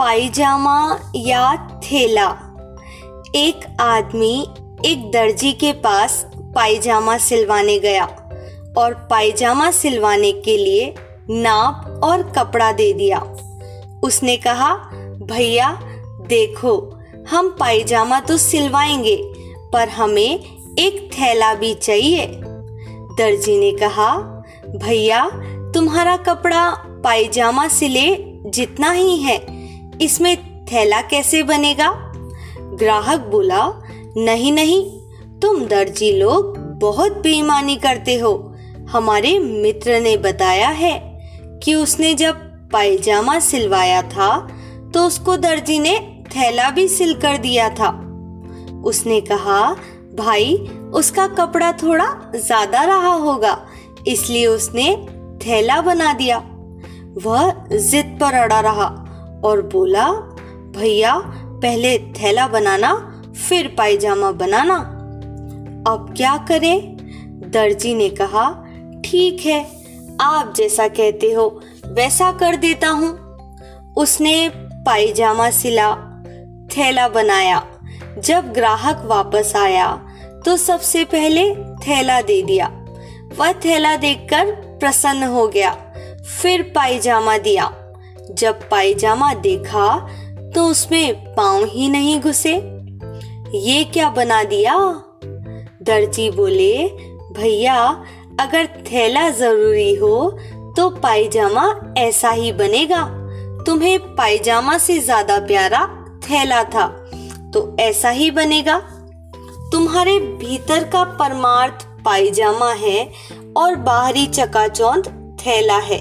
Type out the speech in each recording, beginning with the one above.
पायजामा या थैला। एक आदमी एक दर्जी के पास पायजामा सिलवाने गया और पायजामा सिलवाने के लिए नाप और कपड़ा दे दिया। उसने कहा, भैया, देखो, हम पायजामा तो सिलवाएँगे, पर हमें एक थैला भी चाहिए। दर्जी ने कहा, भैया, तुम्हारा कपड़ा पायजामा सिले जितना ही है इसमें थैला कैसे बनेगा? ग्राहक बोला, नहीं नहीं, तुम दर्जी लोग बहुत बेईमानी करते हो। हमारे मित्र ने बताया है कि उसने जब पायजामा सिलवाया था तो उसको दर्जी ने थैला भी सिल कर दिया था। उसने कहा, भाई, उसका कपड़ा थोड़ा ज़्यादा रहा होगा, इसलिए उसने थैला बना दिया। वह जिद पर अड़ा रहा। और बोला, भैया, पहले थैला बनाना, फिर पायजामा बनाना। अब क्या करें? दर्जी ने कहा, ठीक है, आप जैसा कहते हो, वैसा कर देता हूँ। उसने पायजामा सिला, थैला बनाया। जब ग्राहक वापस आया तो सबसे पहले थैला दे दिया। वह थैला देखकर प्रसन्न हो गया, फिर पायजामा दिया। जब पायजामा देखा तो उसमें पाँव ही नहीं घुसे। ये क्या बना दिया? दर्जी बोले, भैया, अगर थैला ज़रूरी हो तो पायजामा ऐसा ही बनेगा। तुम्हें पायजामा से ज़्यादा प्यारा थैला था तो ऐसा ही बनेगा। तुम्हारे भीतर का परमार्थ पायजामा है और बाहरी चकाचौंध थैला है।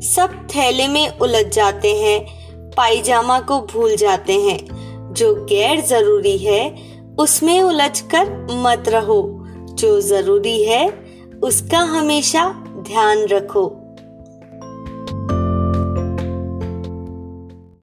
सब थैले में उलझ जाते हैं, पायजामा को भूल जाते हैं। जो गैर ज़रूरी है, उसमें उलझ कर मत रहो। जो ज़रूरी है, उसका हमेशा ध्यान रखो।